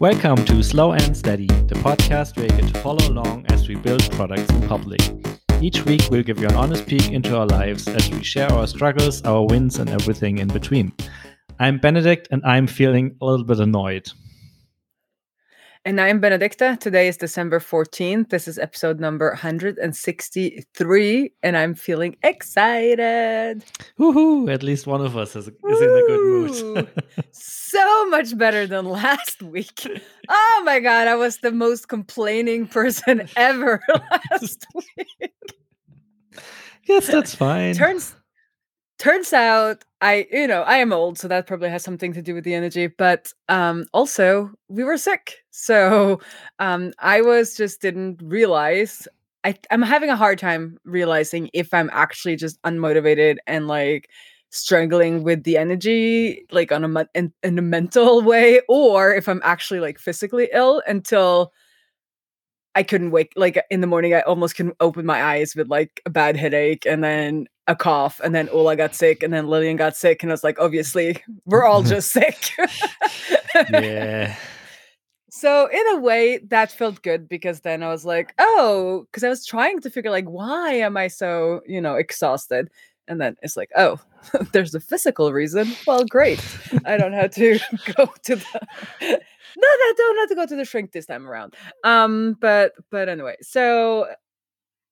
Welcome to Slow and Steady, the podcast where you get to follow along as we build products in public. Each week, we'll give you an honest peek into our lives as we share our struggles, our wins, and everything in between. I'm Benedikt, and I'm feeling a little bit annoyed. And I'm Benedicte. Today is December 14th. This is episode number 163, and I'm feeling excited. Woohoo! At least one of us is, is in a good mood. so much better than last week. Oh my God, I was the most complaining person ever last week. Yes, that's fine. Turns turns out I, you know, I am old, so that probably has something to do with the energy. But um, also, we were sick, so um, I was just didn't realize. I, I'm having a hard time realizing if I'm actually just unmotivated and like struggling with the energy, like on a in, in a mental way, or if I'm actually like physically ill until I couldn't wake like in the morning I almost couldn't open my eyes with like a bad headache and then a cough and then Ola got sick and then Lillian got sick and I was like obviously we're all just sick. yeah. So in a way that felt good because then I was like, oh, because I was trying to figure like why am I so, you know, exhausted? And then it's like, oh, there's a physical reason. Well, great. I don't have to go to the no, no, don't have to go to the shrink this time around. Um, but but anyway, so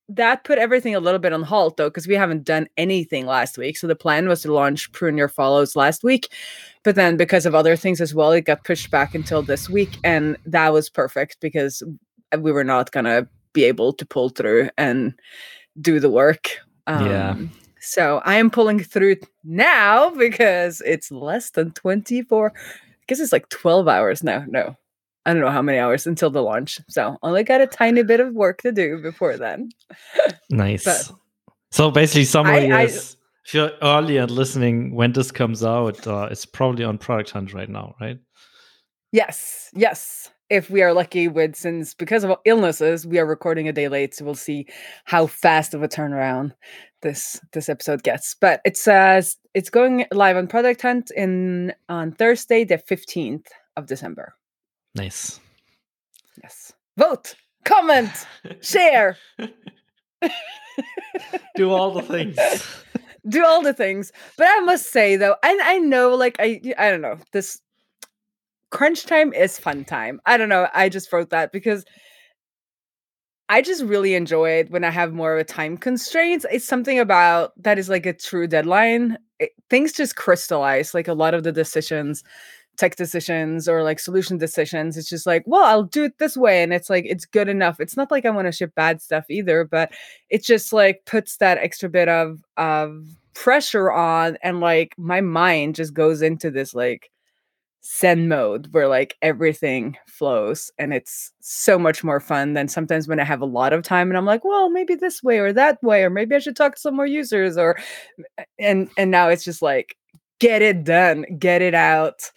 that put everything a little bit on halt though, because we haven't done anything last week. So the plan was to launch Prune Your Follows last week, but then because of other things as well, it got pushed back until this week, and that was perfect because we were not gonna be able to pull through and do the work. Um, yeah. So I am pulling through now because it's less than 24 guess it's like 12 hours now. No, I don't know how many hours until the launch. So only got a tiny bit of work to do before then. nice. But so basically, somebody I, is, I, if you're early and listening when this comes out, uh, it's probably on Product Hunt right now, right? Yes. Yes. If we are lucky with, since because of illnesses, we are recording a day late, so we'll see how fast of a turnaround this this episode gets. But it's uh it's going live on Product Hunt in on Thursday, the 15th of December. Nice. Yes. Vote, comment, share. Do all the things. Do all the things. But I must say though, and I know like I I don't know, this crunch time is fun time. I don't know. I just wrote that because I just really enjoy it when I have more of a time constraint. It's something about that is like a true deadline. It, things just crystallize. Like a lot of the decisions, tech decisions or like solution decisions, it's just like, well, I'll do it this way. And it's like, it's good enough. It's not like I want to ship bad stuff either, but it just like puts that extra bit of, of pressure on. And like my mind just goes into this like, zen mode where like everything flows and it's so much more fun than sometimes when I have a lot of time and I'm like, well, maybe this way or that way, or maybe I should talk to some more users or and and now it's just like get it done, get it out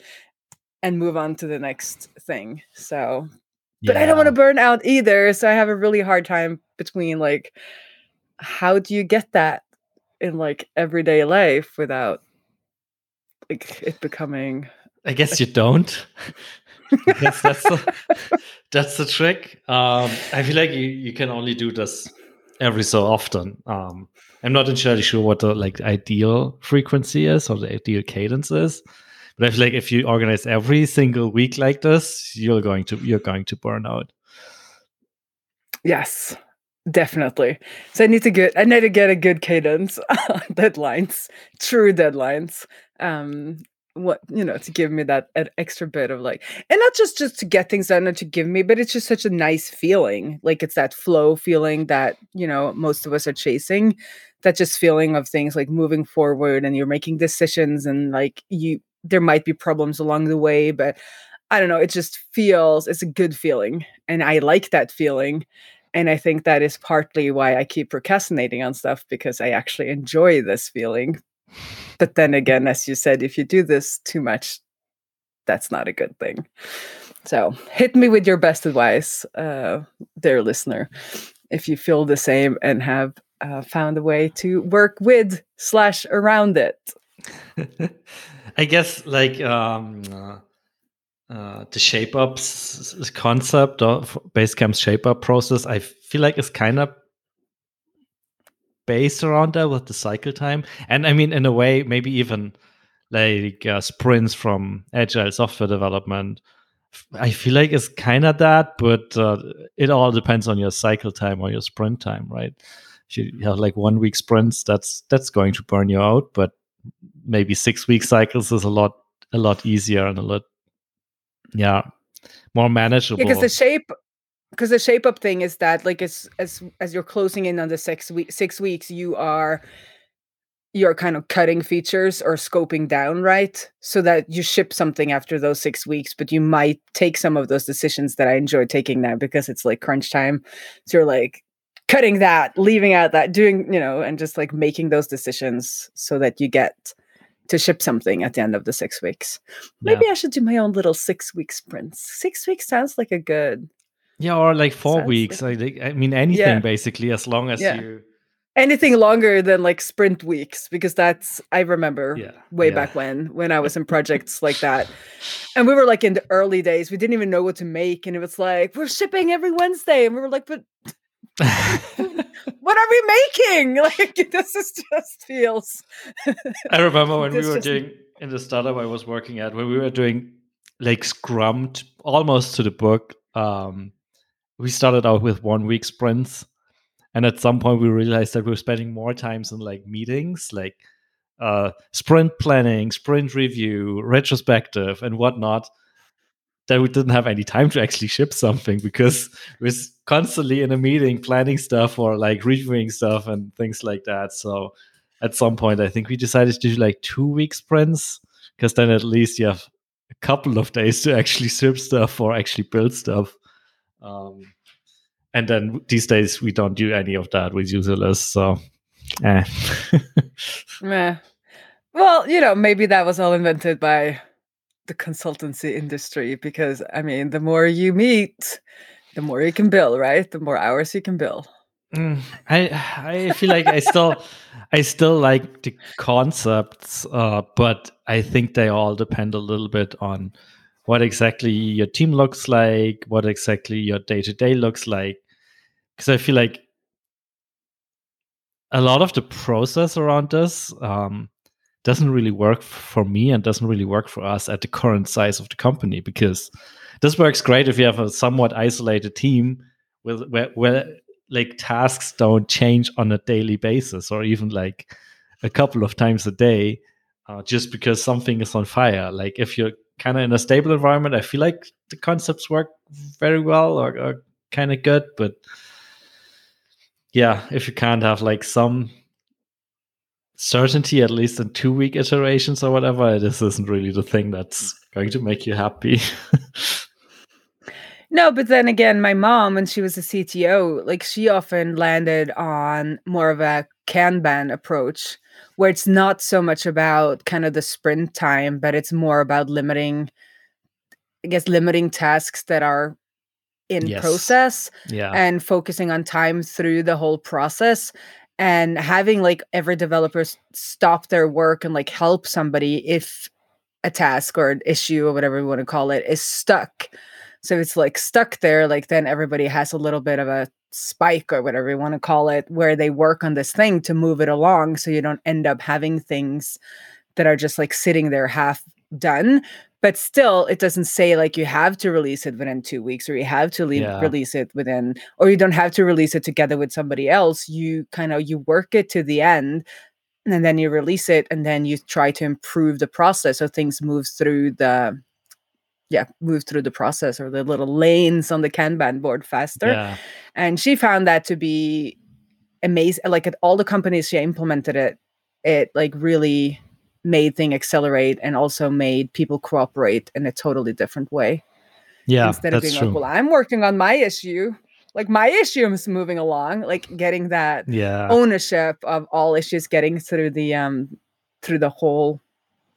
and move on to the next thing. So but yeah. I don't want to burn out either. So I have a really hard time between like how do you get that in like everyday life without like it becoming I guess you don't. that's, that's, the, that's the trick. Um, I feel like you, you can only do this every so often. Um, I'm not entirely sure what the like ideal frequency is or the ideal cadence is, but I feel like if you organize every single week like this, you're going to you're going to burn out. Yes, definitely. So I need to get I need to get a good cadence deadlines, true deadlines. Um, what you know to give me that, that extra bit of like and not just just to get things done and to give me but it's just such a nice feeling like it's that flow feeling that you know most of us are chasing that just feeling of things like moving forward and you're making decisions and like you there might be problems along the way but i don't know it just feels it's a good feeling and i like that feeling and i think that is partly why i keep procrastinating on stuff because i actually enjoy this feeling but then again, as you said, if you do this too much, that's not a good thing. So hit me with your best advice, uh, dear listener, if you feel the same and have uh, found a way to work with slash around it. I guess like um, uh, uh, the shape up concept of Basecamp's shape up process, I feel like it's kind of based around that with the cycle time. And I mean, in a way, maybe even like uh, sprints from agile software development. I feel like it's kind of that, but uh, it all depends on your cycle time or your sprint time, right? If you have like one week sprints, that's that's going to burn you out. But maybe six week cycles is a lot a lot easier and a lot yeah more manageable because the shape because the shape up thing is that like as as as you're closing in on the six week six weeks you are you're kind of cutting features or scoping down right? So that you ship something after those six weeks but you might take some of those decisions that i enjoy taking now because it's like crunch time. So you're like cutting that leaving out that doing you know and just like making those decisions so that you get to ship something at the end of the six weeks. Maybe yeah. I should do my own little six week sprints. Six weeks sounds like a good. Yeah, or like four weeks. Like, I, I mean, anything yeah. basically, as long as yeah. you. Anything longer than like sprint weeks, because that's I remember way back when when I was in projects like that, and we were like in the early days. We didn't even know what to make, and it was like we're shipping every Wednesday, and we were like, but what are we making? Like this is just feels. I remember when we were just... doing in the startup I was working at when we were doing like Scrum almost to the book. Um, we started out with one week sprints, and at some point we realized that we were spending more times in like meetings, like uh, sprint planning, sprint review, retrospective, and whatnot that we didn't have any time to actually ship something because we're constantly in a meeting planning stuff or like reviewing stuff and things like that. So at some point, I think we decided to do like two week sprints because then at least you have a couple of days to actually ship stuff or actually build stuff. Um, and then these days we don't do any of that with Userlist. So, eh. Meh. Well, you know, maybe that was all invented by the consultancy industry because I mean, the more you meet, the more you can bill, right? The more hours you can bill. Mm, I I feel like I still I still like the concepts, uh, but I think they all depend a little bit on what exactly your team looks like, what exactly your day to day looks like. Because I feel like a lot of the process around this um, doesn't really work for me and doesn't really work for us at the current size of the company because this works great if you have a somewhat isolated team with where, where like tasks don't change on a daily basis or even like a couple of times a day uh, just because something is on fire. Like if you're kind of in a stable environment i feel like the concepts work very well or, or kind of good but yeah if you can't have like some certainty, at least in two week iterations or whatever, this isn't really the thing that's going to make you happy. no, but then again, my mom, when she was a CTO, like she often landed on more of a Kanban approach where it's not so much about kind of the sprint time, but it's more about limiting, I guess, limiting tasks that are in yes. process yeah. and focusing on time through the whole process and having like every developer stop their work and like help somebody if a task or an issue or whatever we want to call it is stuck. So it's like stuck there like then everybody has a little bit of a spike or whatever you want to call it where they work on this thing to move it along so you don't end up having things that are just like sitting there half done but still it doesn't say like you have to release it within two weeks or you have to leave, yeah. release it within or you don't have to release it together with somebody else you kind of you work it to the end and then you release it and then you try to improve the process so things move through the yeah move through the process or the little lanes on the kanban board faster yeah. and she found that to be amazing like at all the companies she implemented it it like really made thing accelerate and also made people cooperate in a totally different way. Yeah, instead of being true. like, "Well, I'm working on my issue," like my issue is moving along, like getting that yeah. ownership of all issues, getting through the um through the whole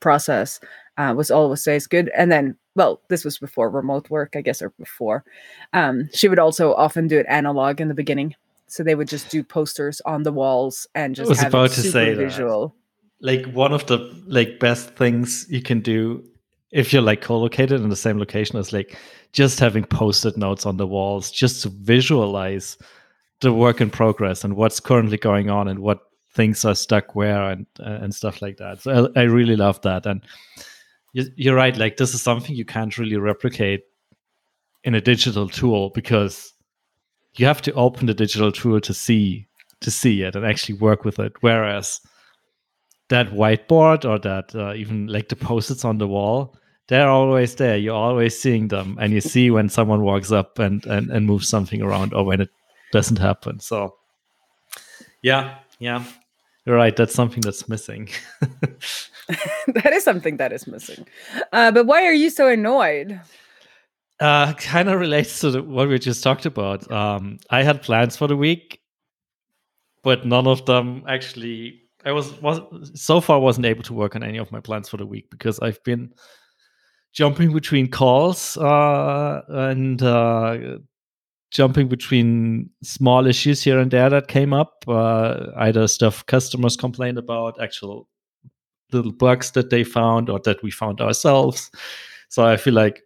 process uh, was always good. And then, well, this was before remote work, I guess, or before. Um, she would also often do it analog in the beginning, so they would just do posters on the walls and just. I was about to say visual. That like one of the like best things you can do if you're like co-located in the same location as like just having post-it notes on the walls just to visualize the work in progress and what's currently going on and what things are stuck where and uh, and stuff like that. So i, I really love that. And you're right like this is something you can't really replicate in a digital tool because you have to open the digital tool to see to see it and actually work with it. Whereas that whiteboard or that uh, even like the post-its on the wall they're always there. You're always seeing them and you see when someone walks up and and, and moves something around or when it doesn't happen. So yeah yeah. You're right that's something that's missing. That is something that is missing. Uh, but why are you so annoyed? Uh, kind of relates to the, what we just talked about. Um, I had plans for the week, but none of them actually. I was was so far wasn't able to work on any of my plans for the week because I've been jumping between calls uh, and uh, jumping between small issues here and there that came up. Uh, either stuff customers complained about, actual little bugs that they found, or that we found ourselves. So I feel like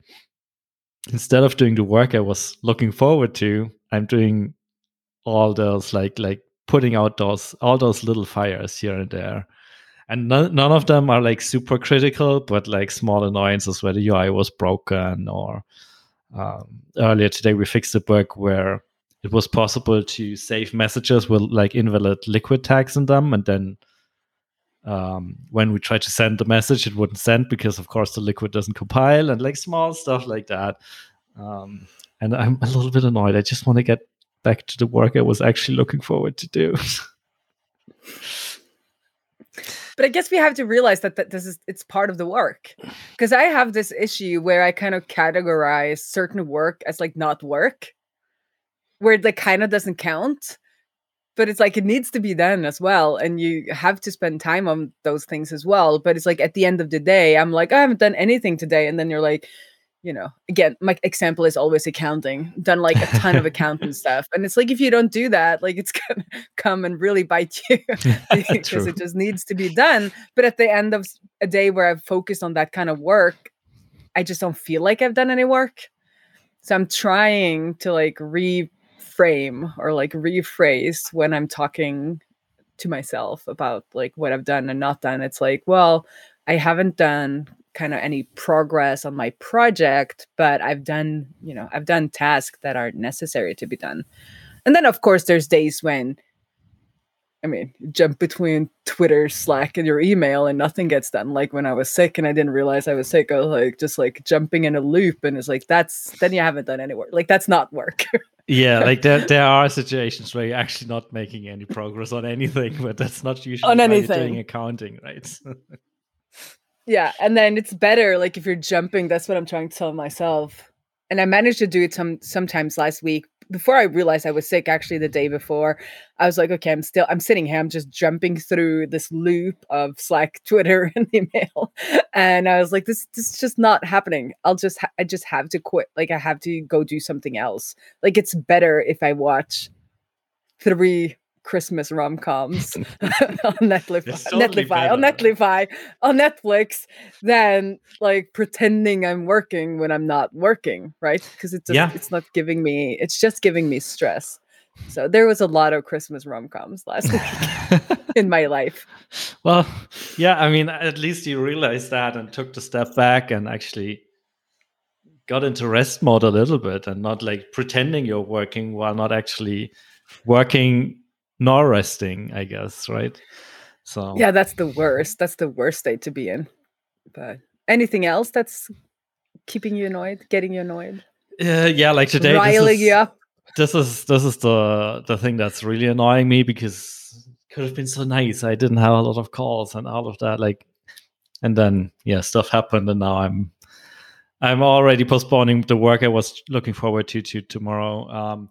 instead of doing the work I was looking forward to, I'm doing all those like like putting out those all those little fires here and there. And none, none of them are like super critical, but like small annoyances where the UI was broken or um, earlier today we fixed a bug where it was possible to save messages with like invalid liquid tags in them and then um, when we try to send the message, it wouldn't send because, of course, the liquid doesn't compile and like small stuff like that. Um, and I'm a little bit annoyed. I just want to get back to the work I was actually looking forward to do. but I guess we have to realize that, that this is it's part of the work. Because I have this issue where I kind of categorize certain work as like not work, where it like kind of doesn't count but it's like it needs to be done as well and you have to spend time on those things as well but it's like at the end of the day i'm like i haven't done anything today and then you're like you know again my example is always accounting. Done like a ton of accounting stuff and it's like if you don't do that like it's gonna come and really bite you because it just needs to be done but at the end of a day where i've focused on that kind of work i just don't feel like i've done any work. So i'm trying to like reframe or like rephrase when I'm talking to myself about like what I've done and not done. It's like, well, I haven't done kind of any progress on my project, but I've done, you know, I've done tasks that are necessary to be done. And then of course there's days when I mean, jump between Twitter, Slack, and your email, and nothing gets done. Like when I was sick and I didn't realize I was sick, I was like just like jumping in a loop, and it's like that's then you haven't done any work. Like that's not work. yeah, like there there are situations where you're actually not making any progress on anything, but that's not usually on anything. doing accounting, right? yeah, and then it's better like if you're jumping. That's what I'm trying to tell myself, and I managed to do it some sometimes last week before I realized I was sick, actually the day before, I was like, okay, I'm still I'm sitting here, I'm just jumping through this loop of Slack, Twitter, and email, and I was like, this this is just not happening. I'll just ha- I just have to quit. Like I have to go do something else. Like it's better if I watch three Christmas rom coms on Netflix, totally Netlify, on Netlify, on Netflix than like pretending I'm working when I'm not working, right? Because it's yeah. it's not giving me it's just giving me stress. So there was a lot of Christmas rom coms last week in my life. Well, yeah, I mean, at least you realized that and took the step back and actually got into rest mode a little bit and not like pretending you're working while not actually working nor resting, I guess, right? So yeah, that's the worst. That's the worst state to be in. But anything else that's keeping you annoyed, getting you annoyed? Uh, yeah, like today, riling you up. This is this is the the thing that's really annoying me because it could have been so nice. I didn't have a lot of calls and all of that. Like, and then yeah, stuff happened, and now I'm I'm already postponing the work I was looking forward to to tomorrow. Um,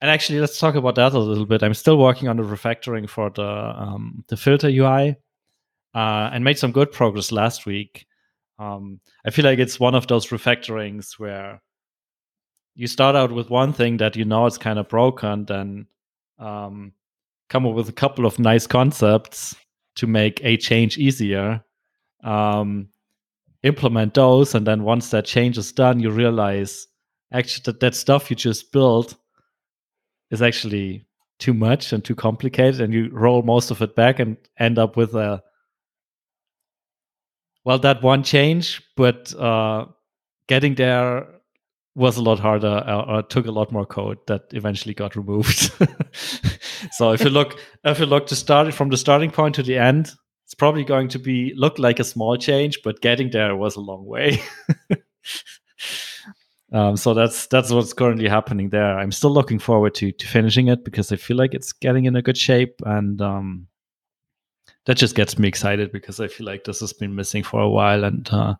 and actually, let's talk about that a little bit. I'm still working on the refactoring for the um, the filter UI, uh, and made some good progress last week. Um, I feel like it's one of those refactorings where you start out with one thing that you know is kind of broken, then um, come up with a couple of nice concepts to make a change easier. Um, implement those and then once that change is done you realize actually that that stuff you just built is actually too much and too complicated and you roll most of it back and end up with a well that one change but uh getting there was a lot harder uh, or took a lot more code that eventually got removed so if you look if you look to start it from the starting point to the end it's probably going to be look like a small change, but getting there was a long way. um, so that's that's what's currently happening there. I'm still looking forward to to finishing it because I feel like it's getting in a good shape, and um, that just gets me excited because I feel like this has been missing for a while, and uh,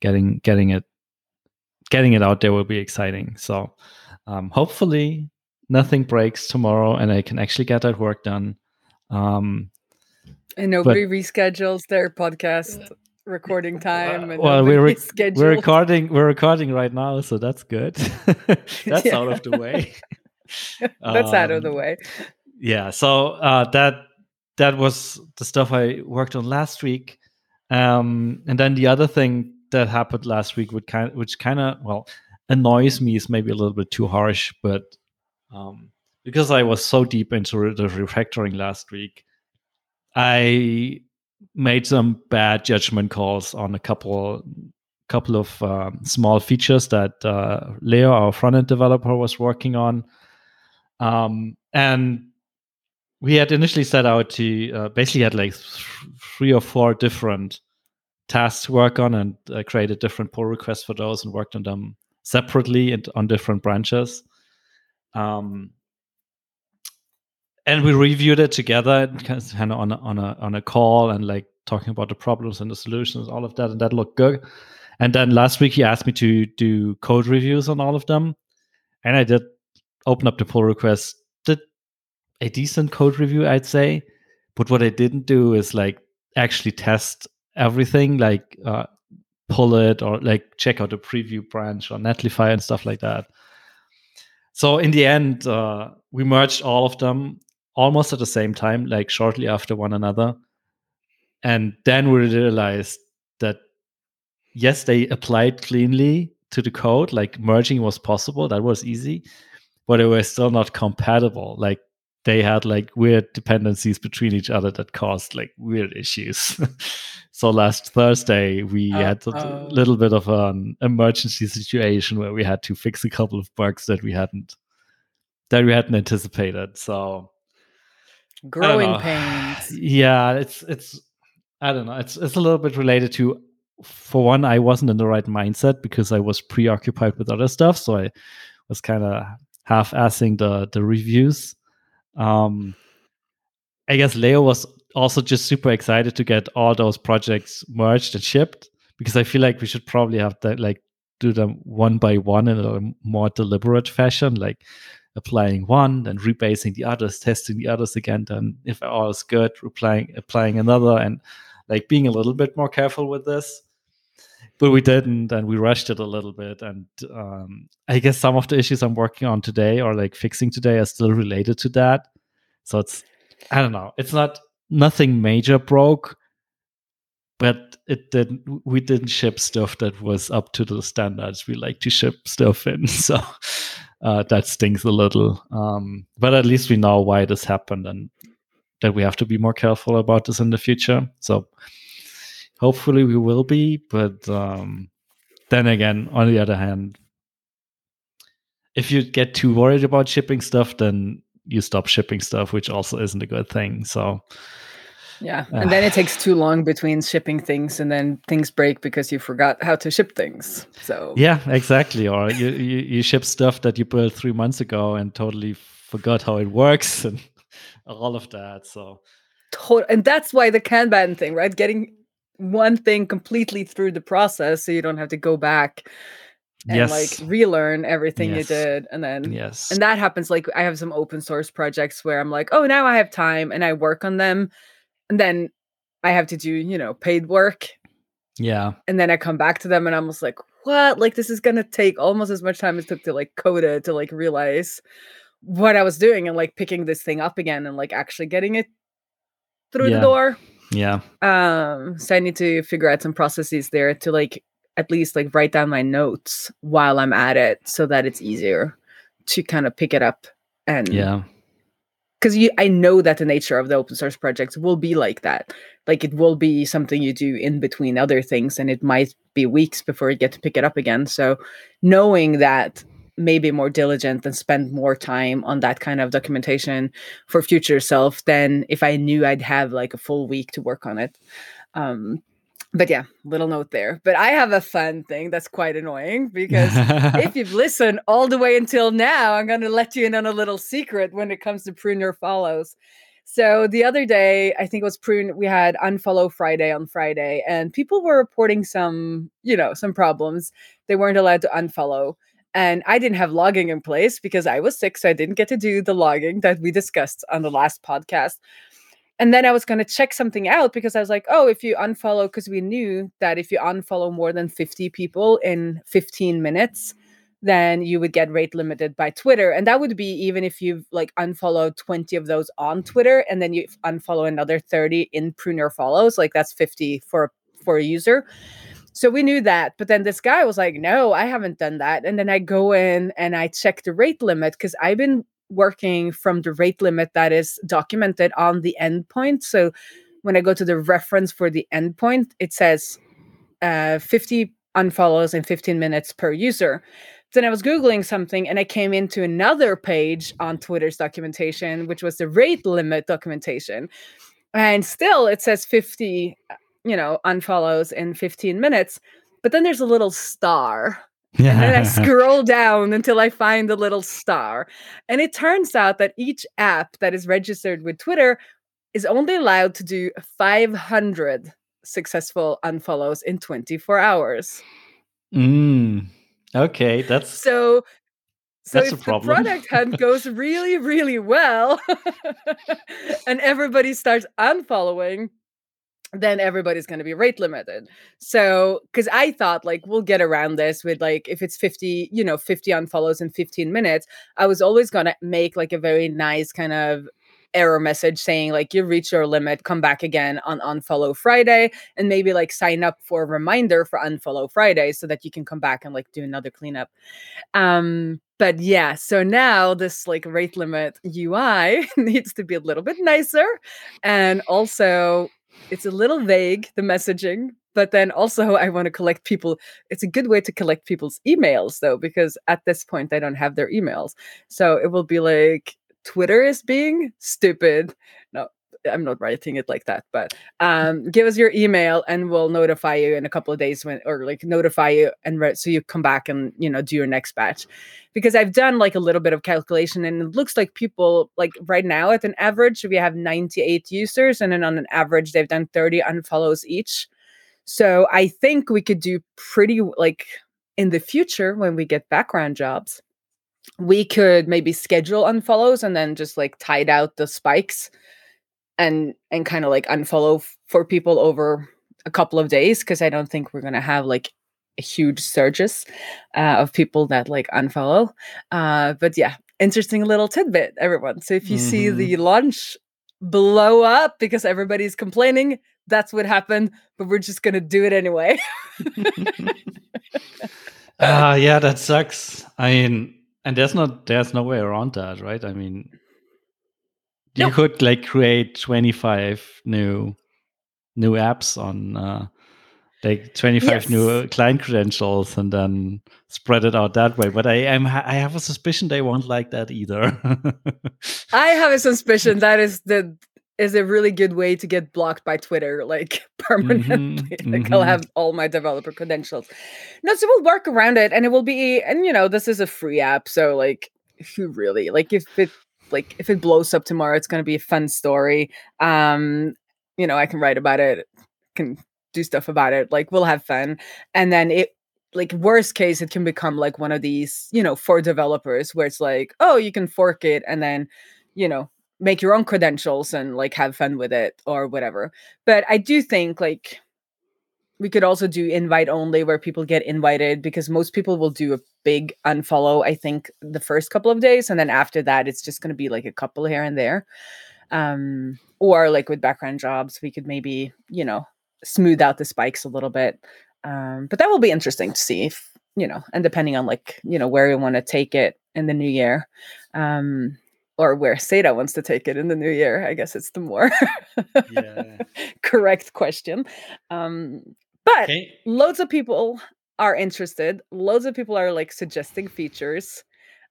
getting getting it getting it out there will be exciting. So um, hopefully nothing breaks tomorrow, and I can actually get that work done. Um, and nobody but, reschedules their podcast recording time. And well, we're re- we're recording we're recording right now, so that's good. that's out of the way. that's um, out of the way. Yeah. So uh, that that was the stuff I worked on last week, um, and then the other thing that happened last week, would kind which kind of well annoys me is maybe a little bit too harsh, but um, because I was so deep into the refactoring last week. I made some bad judgment calls on a couple couple of um, small features that uh, Leo, our front end developer, was working on, um, and we had initially set out to uh, basically had like th- three or four different tasks to work on and uh, created different pull requests for those and worked on them separately and on different branches. Um, and we reviewed it together kind of on a, on a on a call and like talking about the problems and the solutions all of that and that looked good. And then last week he asked me to do code reviews on all of them and i did open up the pull request did a decent code review i'd say. But what i didn't do is like actually test everything like uh, pull it or like check out the preview branch or netlify and stuff like that. So in the end uh, we merged all of them almost at the same time, like shortly after one another. And then we realized that yes, they applied cleanly to the code, like merging was possible, that was easy, but it was still not compatible. Like they had like weird dependencies between each other that caused like weird issues. so last Thursday we uh, had a uh, little bit of an emergency situation where we had to fix a couple of bugs that we hadn't that we hadn't anticipated. So growing pains. Yeah, it's it's I don't know. It's it's a little bit related to for one, I wasn't in the right mindset because I was preoccupied with other stuff. So I was kind of half assing the the reviews. Um I guess Leo was also just super excited to get all those projects merged and shipped because I feel like we should probably have that like do them one by one in a more deliberate fashion. Like applying one, then rebasing the others, testing the others again, then if all is good, applying applying another, and like being a little bit more careful with this. But we didn't, and we rushed it a little bit. And um, I guess some of the issues I'm working on today or like fixing today are still related to that. So it's I don't know. It's not nothing major broke, but it didn't. We didn't ship stuff that was up to the standards we like to ship stuff in. So uh, that stings a little. Um, but at least we know why this happened and that we have to be more careful about this in the future. So hopefully we will be. But um, then again, on the other hand, if you get too worried about shipping stuff, then you stop shipping stuff, which also isn't a good thing. So yeah. Ah. And then it takes too long between shipping things and then things break because you forgot how to ship things. So Yeah, exactly. Or you, you, you ship stuff that you built three months ago and totally forgot how it works and all of that. So and that's why the Kanban thing, right? Getting one thing completely through the process so you don't have to go back and yes. like relearn everything yes. you did and then yes and that happens like i have some open source projects where i'm like oh now i have time and i work on them and then I have to do, you know, paid work. Yeah. And then I come back to them and I'm just like, what? Like this is gonna take almost as much time as it took to like code it to like realize what I was doing and like picking this thing up again and like actually getting it through yeah. the door. Yeah. Um, so I need to figure out some processes there to like at least like write down my notes while I'm at it so that it's easier to kind of pick it up and Yeah. Because you I know that the nature of the open source projects will be like that. Like it will be something you do in between other things and it might be weeks before you get to pick it up again. So knowing that maybe more diligent and spend more time on that kind of documentation for future self than if I knew I'd have like a full week to work on it. Um but yeah, little note there. But I have a fun thing that's quite annoying because if you've listened all the way until now, I'm going to let you in on a little secret when it comes to prune your follows. So the other day, I think it was prune, we had unfollow Friday on Friday, and people were reporting some, you know, some problems. They weren't allowed to unfollow. And I didn't have logging in place because I was sick. So I didn't get to do the logging that we discussed on the last podcast. And then I was going to check something out because I was like, oh, if you unfollow, because we knew that if you unfollow more than 50 people in 15 minutes, then you would get rate limited by Twitter. And that would be even if you've like unfollowed 20 of those on Twitter and then you unfollow another 30 in Prune Your Follows, like that's 50 for for a user. So we knew that. But then this guy was like, no, I haven't done that. And then I go in and I check the rate limit because I've been working from the rate limit that is documented on the endpoint. So when I go to the reference for the endpoint, it says uh, 50 unfollows in 15 minutes per user. Then I was Googling something and I came into another page on Twitter's documentation, which was the rate limit documentation. And still it says 50, you know, unfollows in 15 minutes. But then there's a little star and then I scroll down until I find the little star. And it turns out that each app that is registered with Twitter is only allowed to do 500 successful unfollows in 24 hours. Mm, okay, that's So so That's if the product hunt goes really, really well and everybody starts unfollowing, then everybody's going to be rate limited. So, because I thought like we'll get around this with like if it's 50, you know, 50 unfollows in 15 minutes, I was always going to make like a very nice kind of error message saying like you reach your limit, come back again on unfollow Friday, and maybe like sign up for a reminder for unfollow Friday so that you can come back and like do another cleanup. Um, but yeah, so now this like rate limit UI needs to be a little bit nicer. And also it's a little vague, the messaging, but then also I want to collect people. It's a good way to collect people's emails though, because at this point they don't have their emails. So it will be like Twitter is being stupid. No, I'm not writing it like that, but um, give us your email and we'll notify you in a couple of days when, or like notify you and re- so you come back and you know do your next batch. Because I've done like a little bit of calculation and it looks like people like right now at an average we have 98 users and then on an average they've done 30 unfollows each. So I think we could do pretty like in the future when we get background jobs we could maybe schedule unfollows and then just like tide out the spikes and and kind of like unfollow f- for people over a couple of days because I don't think we're gonna have like a huge surges uh, of people that like unfollow. Uh, but yeah, interesting little tidbit, everyone. So if you see Mhm. the launch blow up because everybody's complaining, that's what happened. But we're just gonna do it anyway. Ah, yeah, that sucks. I mean, and there's not there's no way around that, right? I mean, you Nope. could like create 25 new new apps on uh like 25 new Yes. uh, client credentials and then spread it out that way. But I am I have a suspicion they won't like that either. I have a suspicion that is the is a really good way to get blocked by Twitter, like permanently. like I'll mhm. have all my developer credentials. No, so we'll work around it, and it will be. And you know, this is a free app, so like, you really like, if it like if it blows up tomorrow, it's going to be a fun story. Um, you know, I can write about it, can do stuff about it. Like, we'll have fun, and then it. Like worst case, it can become like one of these, you know, for developers where it's like, oh, you can fork it and then, you know, make your own credentials and like have fun with it or whatever. But I do think like we could also do invite only where people get invited because most people will do a big unfollow, I think, the first couple of days. And then after that, it's just going to be like a couple here and there. Um, or like with background jobs, we could maybe, you know, smooth out the spikes a little bit. Um, but that will be interesting to see if, you know, and depending on like, you know, where we want to take it in the new year. Um, or where Seda wants to take it in the new year. I guess it's the more yeah. correct question. Um, but okay. loads of people are interested. Loads of people are like suggesting features.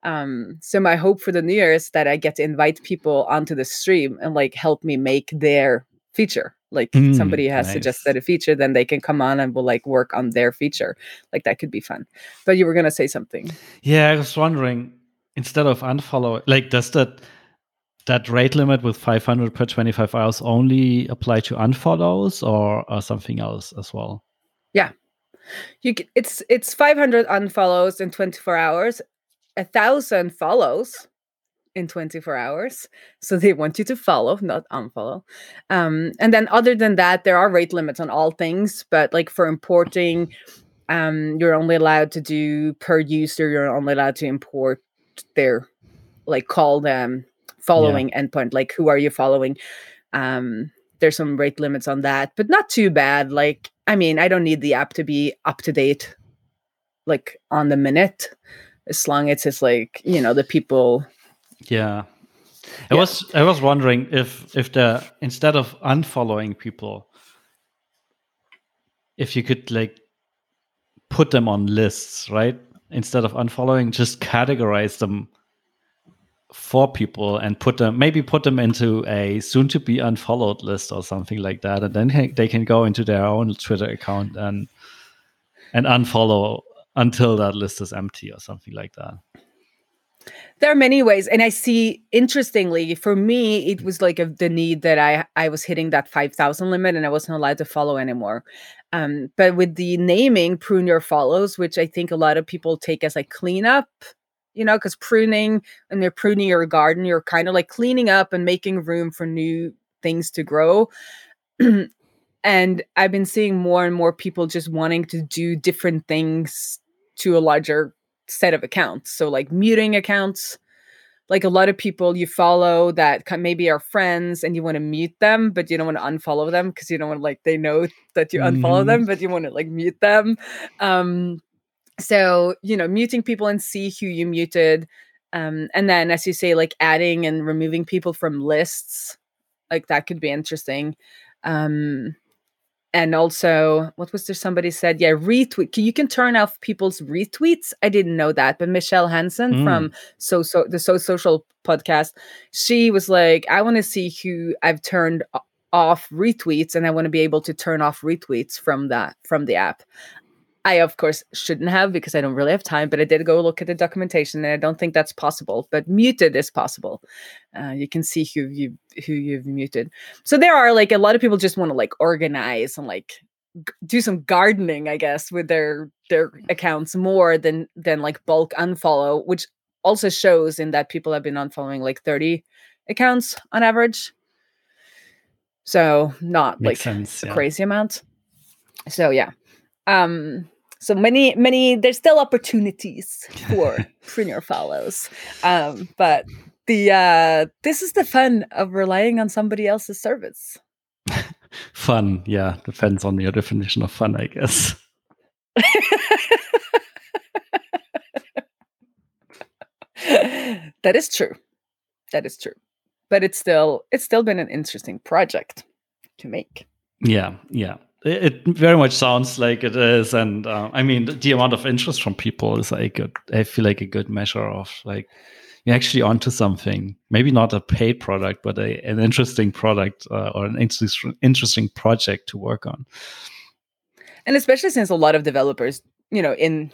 Um, so my hope for the new year is that I get to invite people onto the stream and like help me make their feature. Like mm, somebody has nice. suggested a feature, then they can come on and we'll like work on their feature. Like that could be fun. But you were gonna say something. Yeah, I was wondering instead of unfollow, like does that that rate limit with 500 per 25 hours only apply to unfollows or, or something else as well? Yeah, you it's it's 500 unfollows in 24 hours, a thousand follows in 24 hours. So they want you to follow, not unfollow. Um, and then other than that, there are rate limits on all things, but like for importing, um, you're only allowed to do per user, you're only allowed to import their like call them following yeah. endpoint. Like who are you following? Um, there's some rate limits on that, but not too bad. Like, I mean, I don't need the app to be up to date like on the minute as long as it's like, you know, the people yeah. I yeah. was I was wondering if if the instead of unfollowing people, if you could like put them on lists, right? Instead of unfollowing, just categorize them for people and put them maybe put them into a soon to be unfollowed list or something like that and then they can go into their own twitter account and and unfollow until that list is empty or something like that. There are many ways and i see interestingly for me it was like a, the need that i i was hitting that 5000 limit and i wasn't allowed to follow anymore. Um, but with the naming prune your follows which i think a lot of people take as like cleanup you know because pruning and you're pruning your garden you're kind of like cleaning up and making room for new things to grow and i've been seeing more and more people just wanting to do different things to a larger set of accounts. So like muting accounts, like a lot of people you follow that maybe are friends and you want to mute them, but you don't want to unfollow them because you don't want like they know that you unfollow mm-hmm. them, but you want to like mute them. Um, so you know, muting people and see who you muted. Um, and then as you say, like adding and removing people from lists, like that could be interesting. Um, and also what was there somebody said yeah retweet you can turn off people's retweets i didn't know that but michelle hansen mm. from so so the so social podcast she was like i want to see who i've turned off retweets and i want to be able to turn off retweets from that from the app I, of course, shouldn't have because I don't really have time, but I did go look at the documentation and I don't think that's possible. But muted is possible. Uh, you can see who you who you've muted. So there are like a lot of people just want to like organize and like g- do some gardening, I guess, with their their accounts more than than like bulk unfollow, which also shows in that people have been unfollowing like 30 accounts on average. So not Makes like sense, a yeah. crazy amount. So yeah. Um so many many there's still opportunities for Prune Your Follows. Um but the uh this is the fun of relying on somebody else's service. Fun yeah depends on your definition of fun i guess. That is true. That is true. But it's still it's still been an interesting project to make. Yeah yeah it very much sounds like it is, and uh, I mean the amount of interest from people is like a, I feel like a good measure of like you're actually onto something. Maybe not a paid product, but a, an interesting product uh, or an interesting interesting project to work on. And especially since a lot of developers, you know, in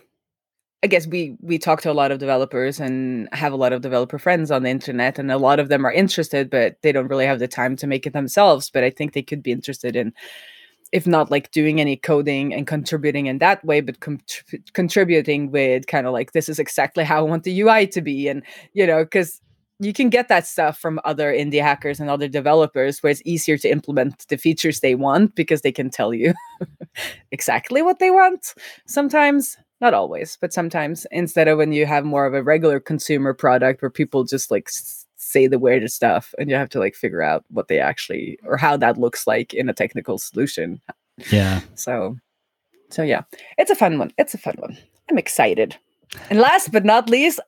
I guess we we talk to a lot of developers and have a lot of developer friends on the internet, and a lot of them are interested, but they don't really have the time to make it themselves. But I think they could be interested in if not like doing any coding and contributing in that way but com- contributing with kind of like this is exactly how i want the ui to be and you know because you can get that stuff from other indie hackers and other developers where it's easier to implement the features they want because they can tell you exactly what they want sometimes not always but sometimes instead of when you have more of a regular consumer product where people just like say the weirdest stuff and you have to like figure out what they actually or how that looks like in a technical solution. Yeah. So so yeah, it's a fun one. It's a fun one. I'm excited. And last but not least,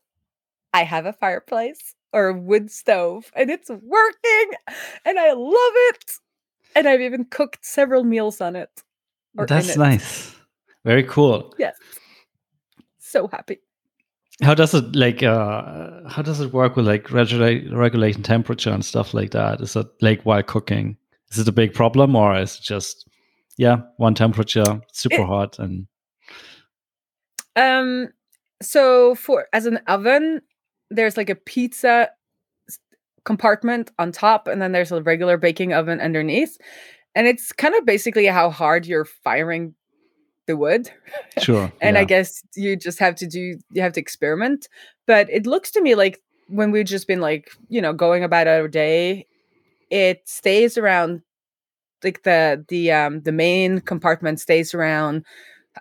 I have a fireplace or a wood stove and it's working and I love it. And I've even cooked several meals on it. That's it. nice. Very cool. Yes. So happy. How does it like uh how does it work with like regulate regulating temperature and stuff like that? Is it like while cooking? Is it a big problem or is it just yeah, one temperature, super It- hot and Um so for as an oven, there's like a pizza compartment on top and then there's a regular baking oven underneath. And it's kind of basically how hard you're firing the wood. sure. and I guess you just have to do you have to experiment. But it looks to me like when we've just been like, you know, going about our day, it stays around like the the um the main compartment stays around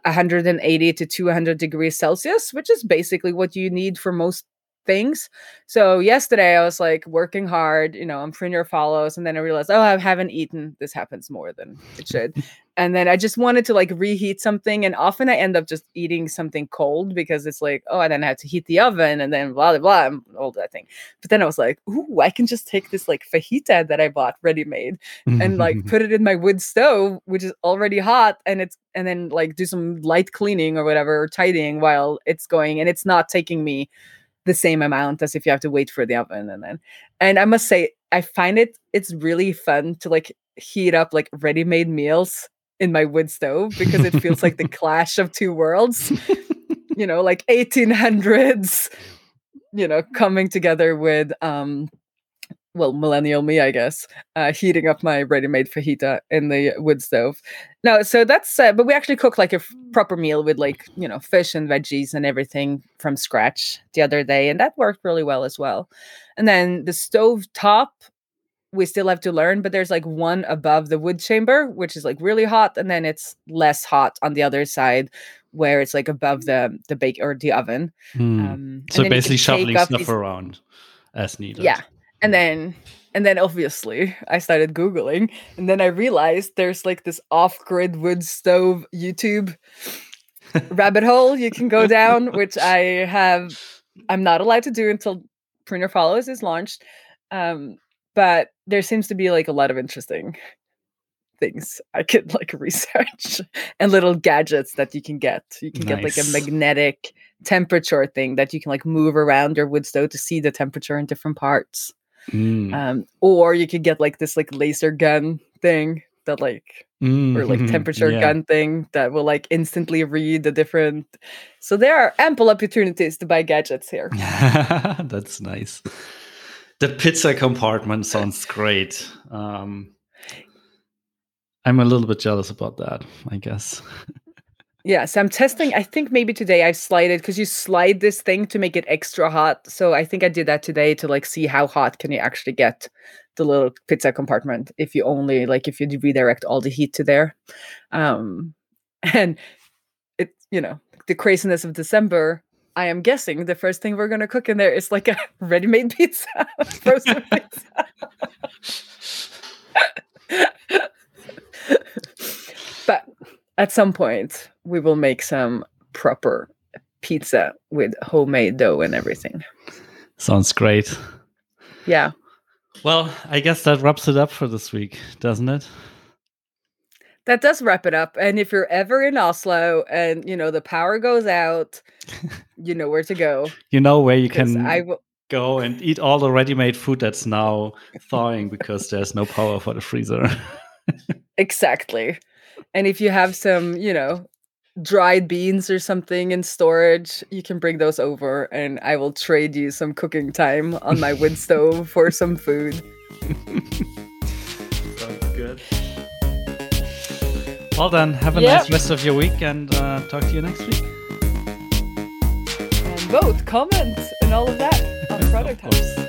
180 to 200 degrees Celsius, which is basically what you need for most things. So yesterday I was like working hard, you know, I'm Prune Your Follows, and then I realized, oh, I haven't eaten. This happens more than it should. and then I just wanted to like reheat something, and often I end up just eating something cold because it's like, oh, I then have to heat the oven, and then blah blah blah, and all that thing. But then I was like, ooh, I can just take this like fajita that I bought ready made and like put it in my wood stove, which is already hot, and it's and then like do some light cleaning or whatever, or tidying while it's going, and it's not taking me the same amount as if you have to wait for the oven and then and I must say I find it it's really fun to like heat up like ready-made meals in my wood stove because it feels like the clash of two worlds. you know, like 1800s, you know, coming together with um well, millennial me, I guess, uh, heating up my ready-made fajita in the wood stove. No, so that's, uh, but we actually cooked like a f- proper meal with like, you know, fish and veggies and everything from scratch the other day. And that worked really well as well. And then the stove top, we still have to learn, but there's like one above the wood chamber, which is like really hot. And then it's less hot on the other side where it's like above the, the bake or the oven. Hmm. Um, so then you can basically shuffling stuff these- around as needed. yeah. And then and then obviously I started Googling and then I realized there's like this off-grid wood stove YouTube rabbit hole you can go down, which I have I'm not allowed to do until Prune Your Follows is launched. Um, but there seems to be like a lot of interesting things I could like research and little gadgets that you can get. You can get like a magnetic temperature thing that you can like move around your wood stove to see the temperature in different parts. Mm. Um, or you could get like this like laser gun thing that like or like Mm. temperature Yeah. gun thing that will like instantly read the different so there are ample opportunities to buy gadgets here That's nice. The pizza compartment sounds great. Um, I'm a little bit jealous about that, I guess. yeah so i'm testing i think maybe today i slide it because you slide this thing to make it extra hot so i think i did that today to like see how hot can you actually get the little pizza compartment if you only like if you redirect all the heat to there. Um and it you know the craziness of december i am guessing the first thing we're to cook in there is like a ready-made pizza frozen pizza. But at some point we will make some proper pizza with homemade dough and everything Sounds great. yeah Well, I guess that wraps it up for this week, doesn't it? that does wrap it up and if you're ever in oslo and you know the power goes out you know where to go You know where you can i will go and eat all the ready-made food that's now thawing because there's no power for the freezer. exactly and if you have some you know dried beans or something in storage you can bring those over and i will trade you some cooking time on my wood stove for some food Sounds good. Well then, have a Yep. nice rest of your week and uh, talk to you next week. and vote comment and all of that on Product Hunt